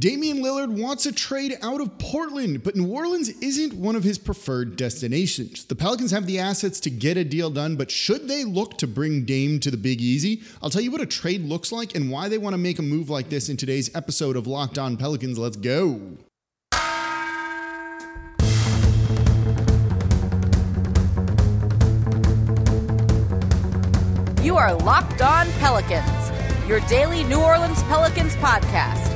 Damian Lillard wants a trade out of Portland, but New Orleans isn't one of his preferred destinations. The Pelicans have the assets to get a deal done, but should they look to bring Dame to the Big Easy? I'll tell you what a trade looks like and why they want to make a move like this in today's episode of Locked On Pelicans. Let's go. You are Locked On Pelicans, your daily New Orleans Pelicans podcast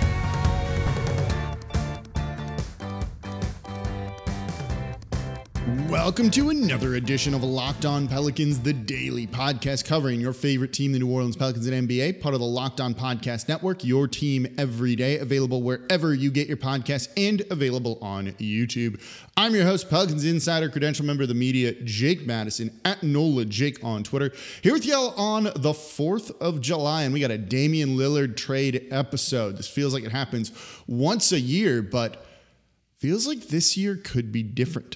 Welcome to another edition of Locked On Pelicans, the daily podcast covering your favorite team, the New Orleans Pelicans and NBA, part of the Locked On Podcast Network, your team every day, available wherever you get your podcasts and available on YouTube. I'm your host, Pelicans Insider, credential member of the media, Jake Madison, at NOLA Jake on Twitter, here with y'all on the 4th of July, and we got a Damian Lillard trade episode. This feels like it happens once a year, but feels like this year could be different.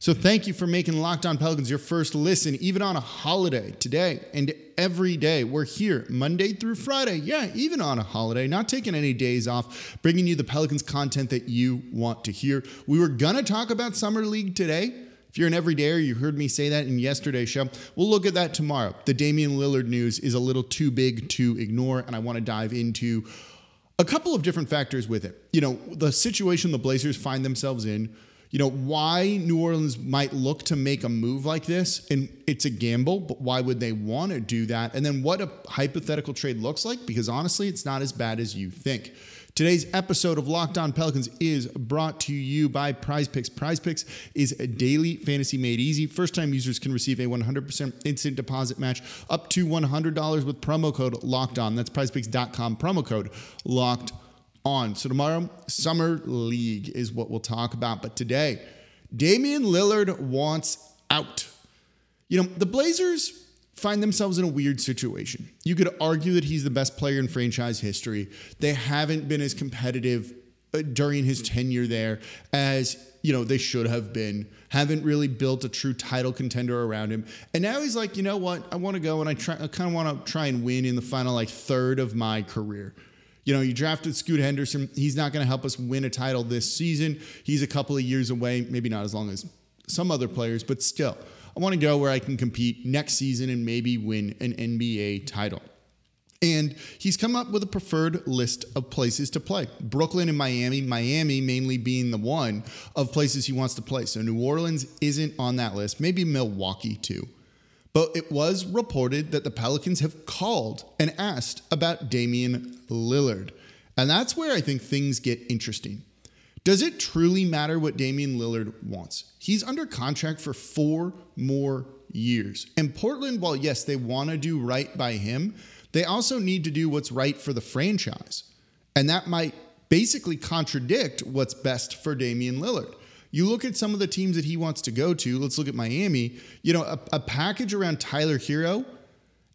So thank you for making Locked On Pelicans your first listen, even on a holiday today and every day. We're here Monday through Friday. Yeah, even on a holiday, not taking any days off, bringing you the Pelicans content that you want to hear. We were going to talk about Summer League today. If you're an everydayer, you heard me say that in yesterday's show. We'll look at that tomorrow. The Damian Lillard news is a little too big to ignore, and I want to dive into a couple of different factors with it. You know, the situation the Blazers find themselves in you know, why New Orleans might look to make a move like this. And it's a gamble, but why would they want to do that? And then what a hypothetical trade looks like, because honestly, it's not as bad as you think. Today's episode of Locked On Pelicans is brought to you by Prize Picks. Prize Picks is a daily fantasy made easy. First time users can receive a 100% instant deposit match up to $100 with promo code Locked On. That's prizepicks.com, promo code Locked on. So tomorrow, Summer League is what we'll talk about. But today, Damian Lillard wants out. You know, the Blazers find themselves in a weird situation. You could argue that he's the best player in franchise history. They haven't been as competitive uh, during his tenure there as you know they should have been haven't really built a true title contender around him and now he's like you know what i want to go and i try i kind of want to try and win in the final like third of my career you know, you drafted Scoot Henderson. He's not going to help us win a title this season. He's a couple of years away, maybe not as long as some other players, but still, I want to go where I can compete next season and maybe win an NBA title. And he's come up with a preferred list of places to play Brooklyn and Miami, Miami mainly being the one of places he wants to play. So New Orleans isn't on that list, maybe Milwaukee too. But it was reported that the Pelicans have called and asked about Damian Lillard. And that's where I think things get interesting. Does it truly matter what Damian Lillard wants? He's under contract for four more years. And Portland, while yes, they want to do right by him, they also need to do what's right for the franchise. And that might basically contradict what's best for Damian Lillard. You look at some of the teams that he wants to go to. Let's look at Miami. You know, a, a package around Tyler Herro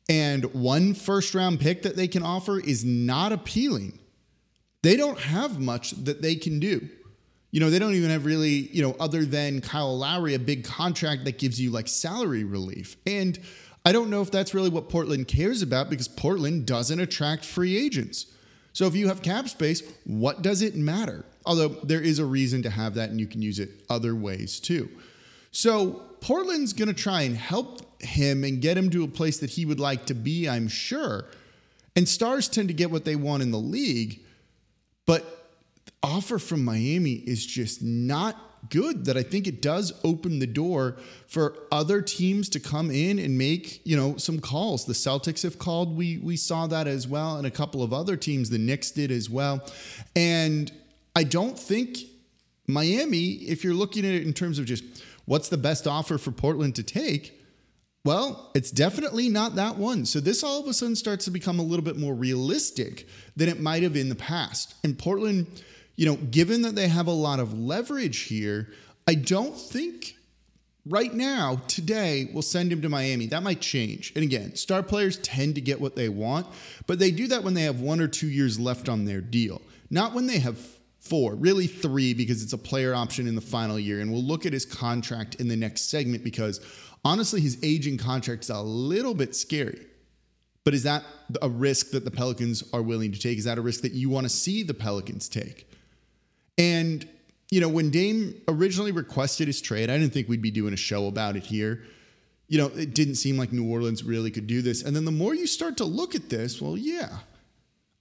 and one first round pick that they can offer is not appealing. They don't have much that they can do. You know, they don't even have really, you know, other than Kyle Lowry, a big contract that gives you like salary relief. And I don't know if that's really what Portland cares about because Portland doesn't attract free agents. So if you have cap space, what does it matter? Although there is a reason to have that and you can use it other ways too. So Portland's going to try and help him and get him to a place that he would like to be, I'm sure. And stars tend to get what they want in the league, but offer from Miami is just not good that I think it does open the door for other teams to come in and make, you know, some calls. The Celtics have called. We we saw that as well and a couple of other teams, the Knicks did as well. And I don't think Miami, if you're looking at it in terms of just what's the best offer for Portland to take, well, it's definitely not that one. So this all of a sudden starts to become a little bit more realistic than it might have in the past. And Portland you know, given that they have a lot of leverage here, I don't think right now, today, we'll send him to Miami. That might change. And again, star players tend to get what they want, but they do that when they have one or two years left on their deal, not when they have four, really three, because it's a player option in the final year. And we'll look at his contract in the next segment because honestly, his aging contract is a little bit scary. But is that a risk that the Pelicans are willing to take? Is that a risk that you want to see the Pelicans take? And, you know, when Dame originally requested his trade, I didn't think we'd be doing a show about it here. You know, it didn't seem like New Orleans really could do this. And then the more you start to look at this, well, yeah,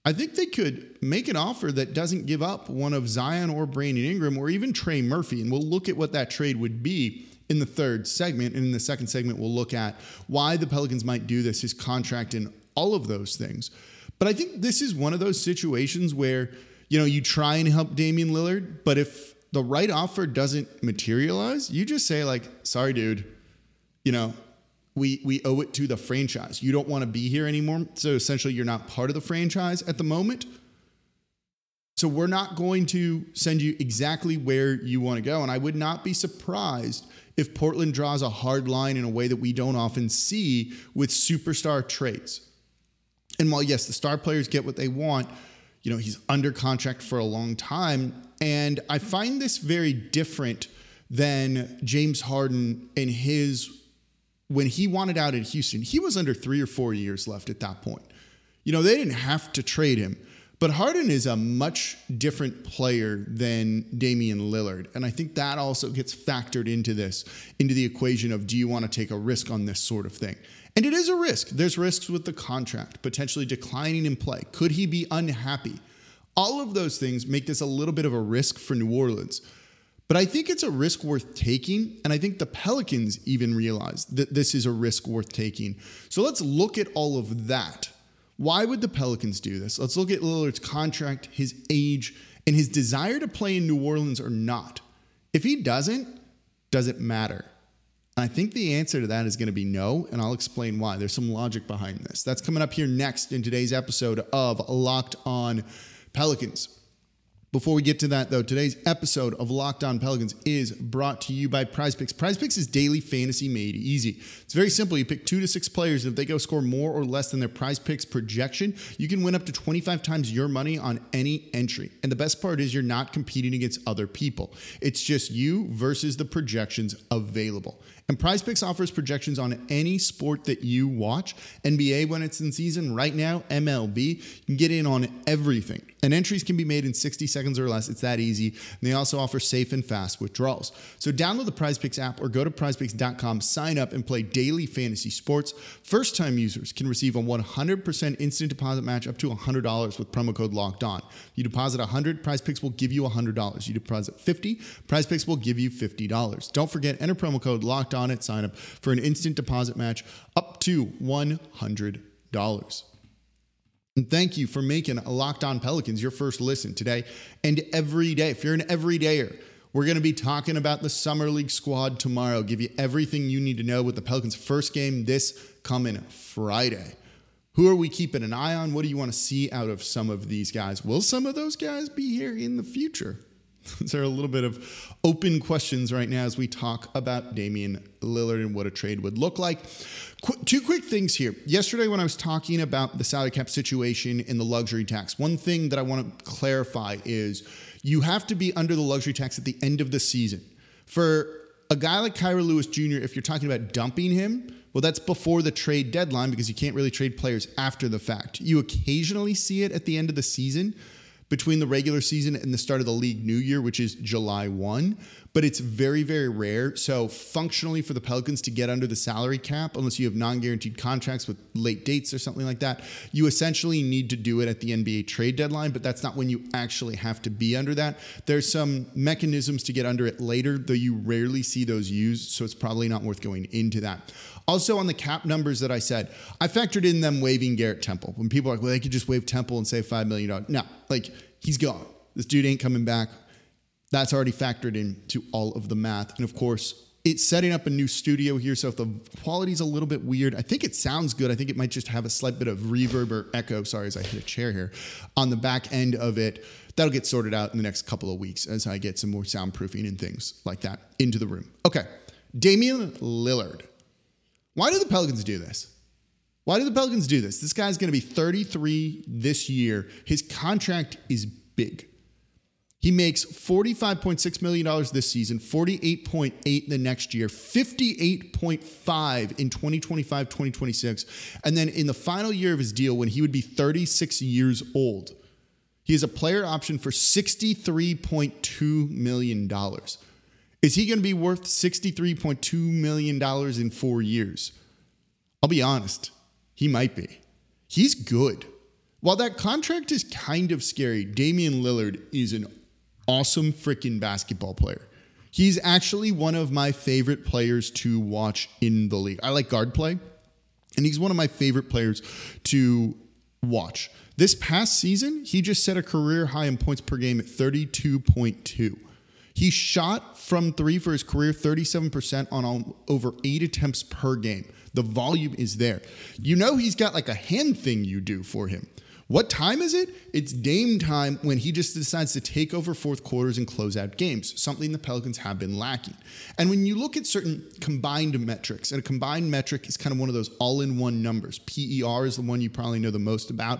I think they could make an offer that doesn't give up one of Zion or Brandon Ingram or even Trey Murphy. And we'll look at what that trade would be in the third segment. And in the second segment, we'll look at why the Pelicans might do this, his contract, and all of those things. But I think this is one of those situations where, you know, you try and help Damian Lillard, but if the right offer doesn't materialize, you just say, like, sorry, dude, you know, we we owe it to the franchise. You don't want to be here anymore. So essentially you're not part of the franchise at the moment. So we're not going to send you exactly where you want to go. And I would not be surprised if Portland draws a hard line in a way that we don't often see with superstar traits. And while yes, the star players get what they want, you know, he's under contract for a long time. And I find this very different than James Harden and his when he wanted out in Houston, he was under three or four years left at that point. You know, they didn't have to trade him. But Harden is a much different player than Damian Lillard. And I think that also gets factored into this, into the equation of do you want to take a risk on this sort of thing? And it is a risk. There's risks with the contract, potentially declining in play. Could he be unhappy? All of those things make this a little bit of a risk for New Orleans. But I think it's a risk worth taking. And I think the Pelicans even realize that this is a risk worth taking. So let's look at all of that why would the Pelicans do this? Let's look at Lillard's contract, his age, and his desire to play in New Orleans or not. If he doesn't, does it matter? I think the answer to that is going to be no, and I'll explain why. There's some logic behind this. That's coming up here next in today's episode of Locked On Pelicans. Before we get to that, though, today's episode of Locked On Pelicans is brought to you by Prize Picks. Prize Picks is daily fantasy made easy. It's very simple. You pick two to six players, and if they go score more or less than their Prize Picks projection, you can win up to 25 times your money on any entry. And the best part is you're not competing against other people. It's just you versus the projections available. And Prize Picks offers projections on any sport that you watch. NBA when it's in season, right now, MLB. You can get in on everything. And entries can be made in 60 seconds or less. It's that easy. And they also offer safe and fast withdrawals. So download the Prize Picks app or go to prizepicks.com, sign up, and play daily fantasy sports. First time users can receive a 100% instant deposit match up to $100 with promo code locked on. You deposit 100, Prize Picks will give you $100. You deposit 50, Prize Picks will give you $50. Don't forget, enter promo code locked on at sign up for an instant deposit match up to $100. And thank you for making Locked On Pelicans your first listen today and every day. If you're an everydayer, we're going to be talking about the Summer League squad tomorrow. Give you everything you need to know with the Pelicans' first game this coming Friday. Who are we keeping an eye on? What do you want to see out of some of these guys? Will some of those guys be here in the future? Those are a little bit of open questions right now as we talk about Damian Lillard and what a trade would look like. Qu- two quick things here. Yesterday, when I was talking about the salary cap situation and the luxury tax, one thing that I want to clarify is you have to be under the luxury tax at the end of the season. For a guy like Kira Lewis Jr., if you're talking about dumping him, well, that's before the trade deadline because you can't really trade players after the fact. You occasionally see it at the end of the season between the regular season and the start of the league new year, which is July 1. But it's very, very rare. So, functionally, for the Pelicans to get under the salary cap, unless you have non guaranteed contracts with late dates or something like that, you essentially need to do it at the NBA trade deadline. But that's not when you actually have to be under that. There's some mechanisms to get under it later, though you rarely see those used. So, it's probably not worth going into that. Also, on the cap numbers that I said, I factored in them waiving Garrett Temple. When people are like, well, they could just waive Temple and save $5 million. No, like he's gone. This dude ain't coming back. That's already factored into all of the math. And of course, it's setting up a new studio here. So if the quality's a little bit weird, I think it sounds good. I think it might just have a slight bit of reverb or echo. Sorry, as I hit a chair here on the back end of it. That'll get sorted out in the next couple of weeks as I get some more soundproofing and things like that into the room. Okay. Damian Lillard. Why do the Pelicans do this? Why do the Pelicans do this? This guy's going to be 33 this year. His contract is big. He makes $45.6 million this season, 48.8 the next year, 58.5 in 2025, 2026. And then in the final year of his deal, when he would be 36 years old, he has a player option for $63.2 million. Is he going to be worth $63.2 million in four years? I'll be honest, he might be. He's good. While that contract is kind of scary, Damian Lillard is an awesome freaking basketball player. He's actually one of my favorite players to watch in the league. I like guard play, and he's one of my favorite players to watch. This past season, he just set a career high in points per game at 32.2. He shot from three for his career 37% on over eight attempts per game. The volume is there. You know, he's got like a hand thing you do for him. What time is it? It's Dame time when he just decides to take over fourth quarters and close out games, something the Pelicans have been lacking. And when you look at certain combined metrics, and a combined metric is kind of one of those all in one numbers, PER is the one you probably know the most about.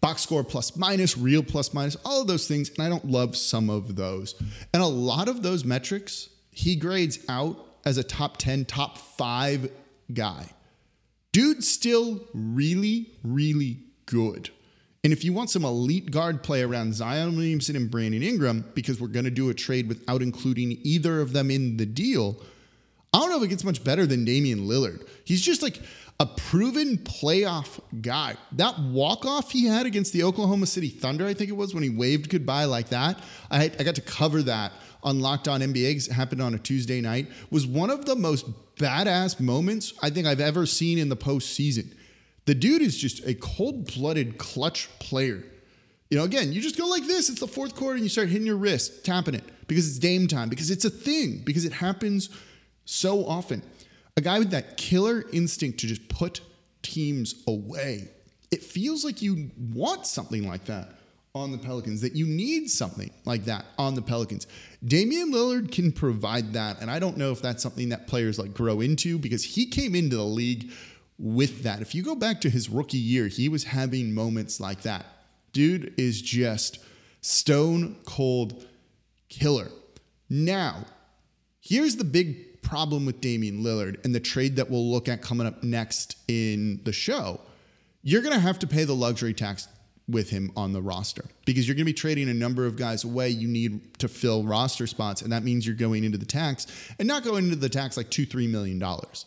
Box score plus minus, real plus minus, all of those things. And I don't love some of those. And a lot of those metrics, he grades out as a top 10, top five guy. Dude's still really, really good. And if you want some elite guard play around Zion Williamson and Brandon Ingram, because we're going to do a trade without including either of them in the deal, I don't know if it gets much better than Damian Lillard. He's just like a proven playoff guy. That walk off he had against the Oklahoma City Thunder, I think it was, when he waved goodbye like that. I, I got to cover that on Locked On NBA it happened on a Tuesday night. Was one of the most badass moments I think I've ever seen in the postseason. The dude is just a cold blooded clutch player. You know, again, you just go like this. It's the fourth quarter and you start hitting your wrist, tapping it because it's Dame time, because it's a thing, because it happens so often. A guy with that killer instinct to just put teams away. It feels like you want something like that on the Pelicans, that you need something like that on the Pelicans. Damian Lillard can provide that. And I don't know if that's something that players like grow into because he came into the league with that. If you go back to his rookie year, he was having moments like that. Dude is just stone cold killer. Now, here's the big problem with Damian Lillard and the trade that we'll look at coming up next in the show. You're going to have to pay the luxury tax with him on the roster because you're going to be trading a number of guys away you need to fill roster spots and that means you're going into the tax and not going into the tax like two three million dollars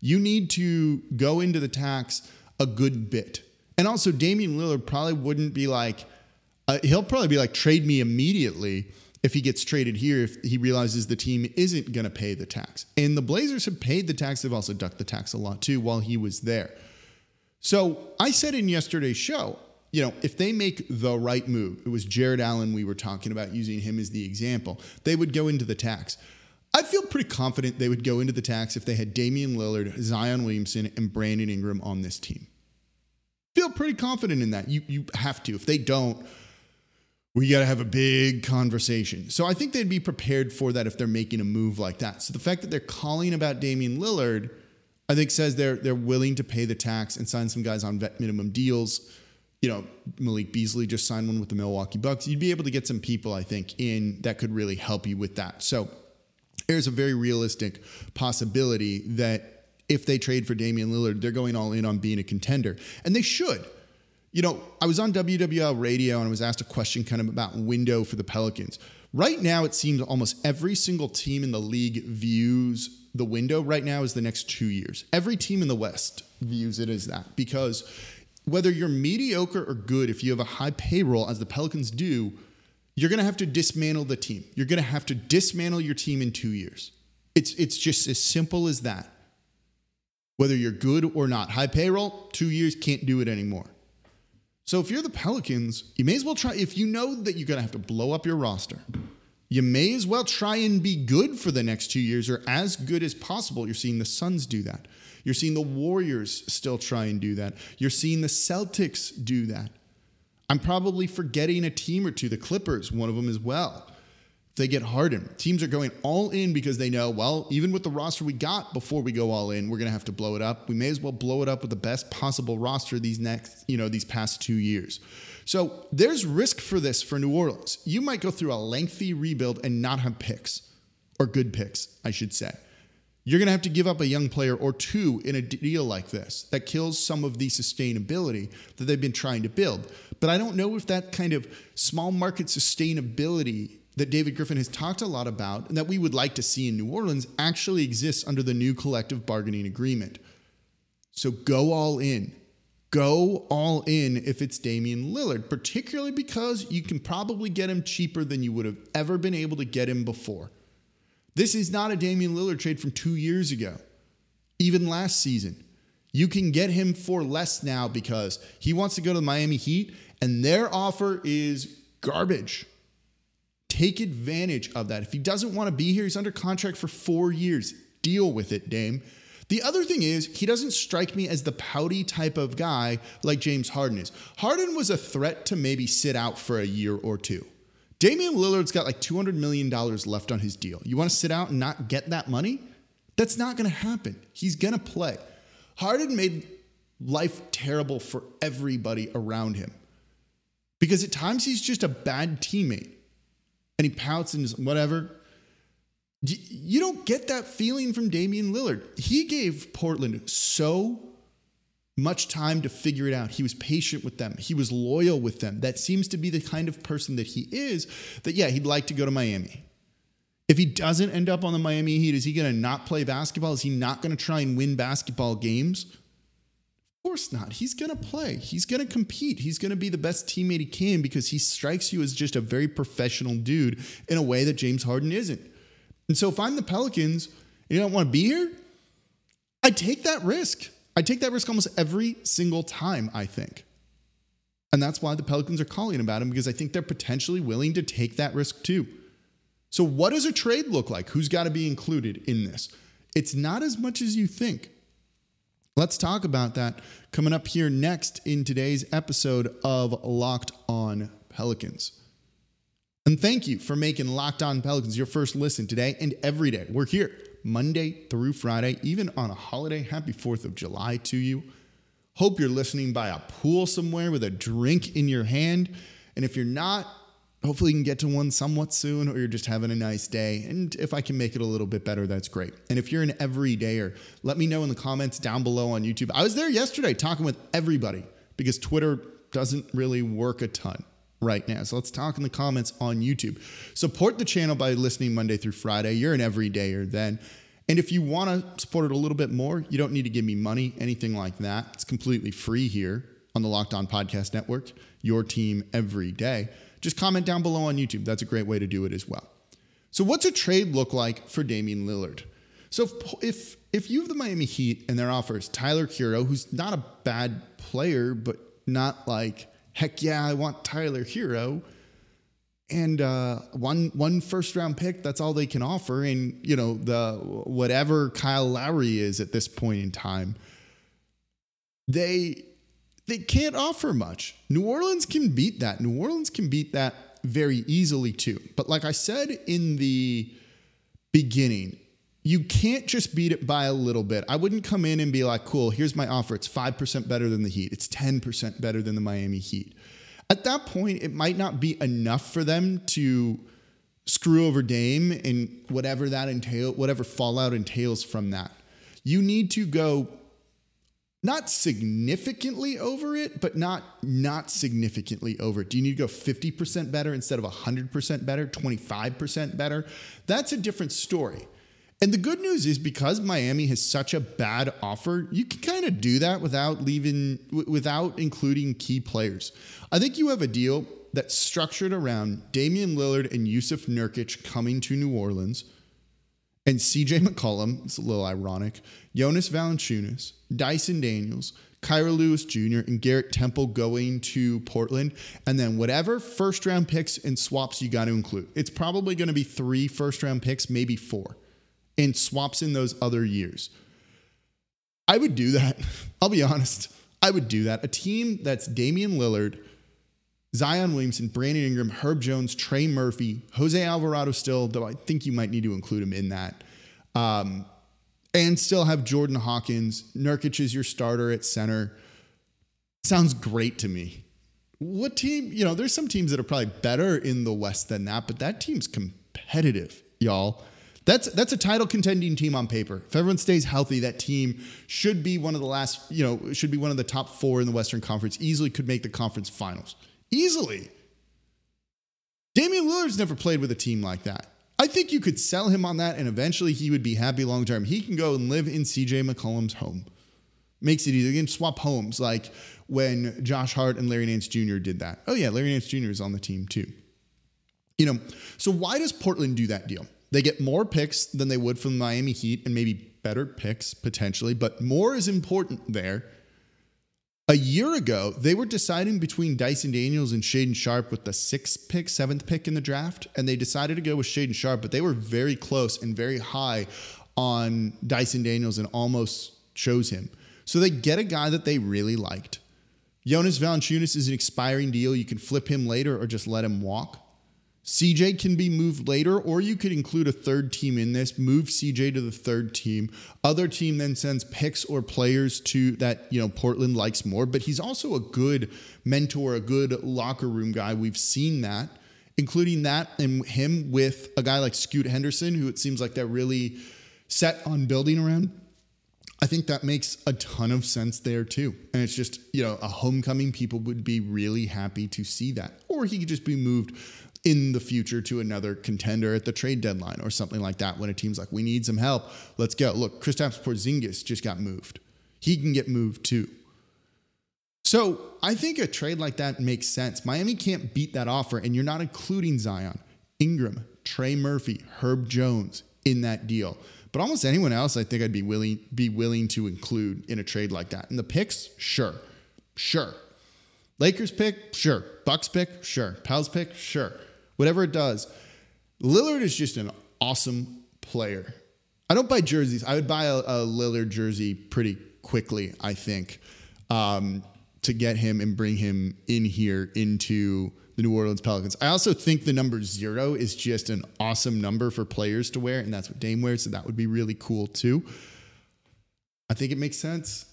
you need to go into the tax a good bit. And also, Damian Lillard probably wouldn't be like, uh, he'll probably be like, trade me immediately if he gets traded here, if he realizes the team isn't going to pay the tax. And the Blazers have paid the tax. They've also ducked the tax a lot too while he was there. So I said in yesterday's show, you know, if they make the right move, it was Jarrett Allen we were talking about using him as the example, they would go into the tax. I feel pretty confident they would go into the tax if they had Damian Lillard, Zion Williamson, and Brandon Ingram on this team. Feel pretty confident in that. You you have to. If they don't, we got to have a big conversation. So I think they'd be prepared for that if they're making a move like that. So the fact that they're calling about Damian Lillard, I think says they're they're willing to pay the tax and sign some guys on vet minimum deals. You know, Malik Beasley just signed one with the Milwaukee Bucks. You'd be able to get some people, I think, in that could really help you with that. So there's a very realistic possibility that if they trade for Damian Lillard, they're going all in on being a contender. And they should. You know, I was on WWL radio and I was asked a question kind of about window for the Pelicans. Right now, it seems almost every single team in the league views the window right now as the next two years. Every team in the West views it as that because whether you're mediocre or good, if you have a high payroll, as the Pelicans do, you're going to have to dismantle the team. You're going to have to dismantle your team in two years. It's, it's just as simple as that. Whether you're good or not, high payroll, two years, can't do it anymore. So if you're the Pelicans, you may as well try, if you know that you're going to have to blow up your roster, you may as well try and be good for the next two years or as good as possible. You're seeing the Suns do that. You're seeing the Warriors still try and do that. You're seeing the Celtics do that. I'm probably forgetting a team or two, the Clippers, one of them as well. They get hardened. Teams are going all in because they know, well, even with the roster we got before we go all in, we're going to have to blow it up. We may as well blow it up with the best possible roster these next, you know, these past 2 years. So, there's risk for this for New Orleans. You might go through a lengthy rebuild and not have picks or good picks, I should say. You're going to have to give up a young player or two in a deal like this that kills some of the sustainability that they've been trying to build. But I don't know if that kind of small market sustainability that David Griffin has talked a lot about and that we would like to see in New Orleans actually exists under the new collective bargaining agreement. So go all in. Go all in if it's Damian Lillard, particularly because you can probably get him cheaper than you would have ever been able to get him before. This is not a Damian Lillard trade from two years ago, even last season. You can get him for less now because he wants to go to the Miami Heat and their offer is garbage. Take advantage of that. If he doesn't want to be here, he's under contract for four years. Deal with it, Dame. The other thing is, he doesn't strike me as the pouty type of guy like James Harden is. Harden was a threat to maybe sit out for a year or two. Damian Lillard's got like $200 million left on his deal. You want to sit out and not get that money? That's not going to happen. He's going to play. Harden made life terrible for everybody around him because at times he's just a bad teammate and he pouts and whatever. You don't get that feeling from Damian Lillard. He gave Portland so much time to figure it out. He was patient with them. He was loyal with them. That seems to be the kind of person that he is. That yeah, he'd like to go to Miami. If he doesn't end up on the Miami Heat, is he going to not play basketball? Is he not going to try and win basketball games? Of course not. He's going to play. He's going to compete. He's going to be the best teammate he can because he strikes you as just a very professional dude in a way that James Harden isn't. And so if I'm the Pelicans and you don't want to be here, I take that risk. I take that risk almost every single time, I think. And that's why the Pelicans are calling about him because I think they're potentially willing to take that risk too. So, what does a trade look like? Who's got to be included in this? It's not as much as you think. Let's talk about that coming up here next in today's episode of Locked On Pelicans. And thank you for making Locked On Pelicans your first listen today and every day. We're here Monday through Friday, even on a holiday. Happy 4th of July to you. Hope you're listening by a pool somewhere with a drink in your hand. And if you're not, hopefully you can get to one somewhat soon or you're just having a nice day. And if i can make it a little bit better that's great. And if you're an everydayer let me know in the comments down below on youtube. I was there yesterday talking with everybody because twitter doesn't really work a ton right now. So let's talk in the comments on youtube. Support the channel by listening monday through friday. You're an everydayer then. And if you want to support it a little bit more you don't need to give me money anything like that. It's completely free here on the locked on podcast network your team every day just comment down below on YouTube. That's a great way to do it as well. So, what's a trade look like for Damian Lillard? So, if if, if you have the Miami Heat and their offers Tyler Herro, who's not a bad player, but not like heck yeah, I want Tyler Herro, and uh, one one first round pick, that's all they can offer, and you know the whatever Kyle Lowry is at this point in time, they they can't offer much. New Orleans can beat that. New Orleans can beat that very easily too. But like I said in the beginning, you can't just beat it by a little bit. I wouldn't come in and be like, cool, here's my offer. It's 5% better than the Heat, it's 10% better than the Miami Heat. At that point, it might not be enough for them to screw over Dame and whatever that entail, whatever fallout entails from that. You need to go not significantly over it, but not not significantly over it. Do you need to go 50% better instead of 100% better, 25% better? That's a different story. And the good news is because Miami has such a bad offer, you can kind of do that without leaving without including key players. I think you have a deal that's structured around Damian Lillard and Jusuf Nurkic coming to New Orleans and CJ McCollum, it's a little ironic, Jonas Valanciunas, Dyson Daniels, Kira Lewis Jr., and Garrett Temple going to Portland. And then whatever first round picks and swaps you got to include. It's probably going to be three first round picks, maybe four, and swaps in those other years. I would do that. I'll be honest. I would do that. A team that's Damian Lillard, Zion Williamson, Brandon Ingram, Herb Jones, Trey Murphy, Jose Alvarado still, though I think you might need to include him in that. Um, and still have Jordan Hawkins. Nurkic is your starter at center. Sounds great to me. What team, you know, there's some teams that are probably better in the West than that, but that team's competitive, y'all. That's that's a title contending team on paper. If everyone stays healthy, that team should be one of the last, you know, should be one of the top four in the Western Conference. Easily could make the conference finals. Easily. Damian Lillard's never played with a team like that. I think you could sell him on that and eventually he would be happy long term. He can go and live in CJ McCollum's home. Makes it easy. You can swap homes like when Josh Hart and Larry Nance Jr. did that. Oh, yeah, Larry Nance Jr. is on the team too. You know, so why does Portland do that deal? They get more picks than they would from the Miami Heat and maybe better picks potentially, but more is important there. A year ago, they were deciding between Dyson Daniels and Shaedon Sharpe with the sixth pick, seventh pick in the draft, and they decided to go with Shaedon Sharpe, but they were very close and very high on Dyson Daniels and almost chose him. So they get a guy that they really liked. Jonas Valanciunas is an expiring deal. You can flip him later or just let him walk. CJ can be moved later, or you could include a third team in this, move CJ to the third team. Other team then sends picks or players to that, you know, Portland likes more, but he's also a good mentor, a good locker room guy. We've seen that, including that and him with a guy like Scoot Henderson, who it seems like they're really set on building around. I think that makes a ton of sense there too. And it's just, you know, a homecoming, people would be really happy to see that. Or he could just be moved in the future to another contender at the trade deadline or something like that when a team's like, we need some help. Let's go. Look, Kristaps Porzingis just got moved. He can get moved too. So I think a trade like that makes sense. Miami can't beat that offer, and you're not including Zion, Ingram, Trey Murphy, Herb Jones in that deal. But almost anyone else, I think I'd be willing be willing to include in a trade like that. And the picks, sure, sure. Lakers pick, sure. Bucks pick, sure. Pels pick, sure whatever it does. Lillard is just an awesome player. I don't buy jerseys. I would buy a, a Lillard jersey pretty quickly, I think, um, to get him and bring him in here into the New Orleans Pelicans. I also think the number zero is just an awesome number for players to wear, and that's what Dame wears, so that would be really cool too. I think it makes sense.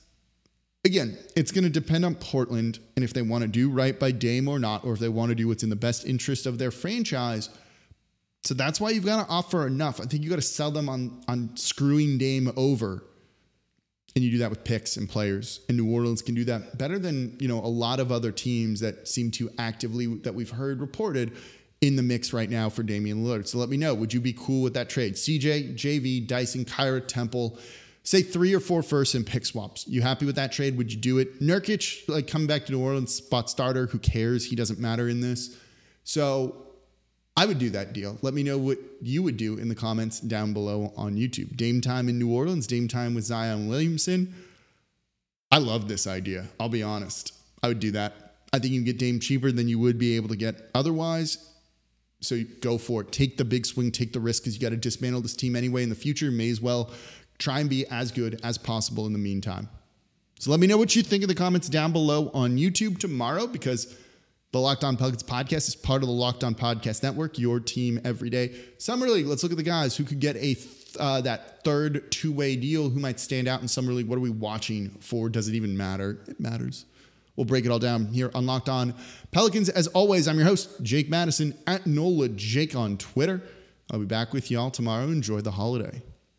Again, it's going to depend on Portland and if they want to do right by Dame or not, or if they want to do what's in the best interest of their franchise. So that's why you've got to offer enough. I think you got to sell them on on screwing Dame over. And you do that with picks and players. And New Orleans can do that better than, you know, a lot of other teams that seem to actively that we've heard reported in the mix right now for Damian Lillard. So let me know. Would you be cool with that trade? CJ, JV, Dyson, Kira, Temple say three or four firsts and pick swaps. You happy with that trade? Would you do it? Nurkic, like coming back to New Orleans, spot starter. Who cares? He doesn't matter in this. So I would do that deal. Let me know what you would do in the comments down below on YouTube. Dame time in New Orleans, Dame time with Zion Williamson. I love this idea. I'll be honest. I would do that. I think you can get Dame cheaper than you would be able to get otherwise. So go for it. Take the big swing, take the risk because you got to dismantle this team anyway in the future. May as well try and be as good as possible in the meantime. So let me know what you think in the comments down below on YouTube tomorrow because the Locked On Pelicans podcast is part of the Locked On Podcast Network, your team every day. Summer League, let's look at the guys who could get a uh, that third two-way deal, who might stand out in Summer League. What are we watching for? Does it even matter? It matters. We'll break it all down here on Locked On Pelicans. As always, I'm your host, Jake Madison, at NOLA Jake on Twitter. I'll be back with y'all tomorrow. Enjoy the holiday.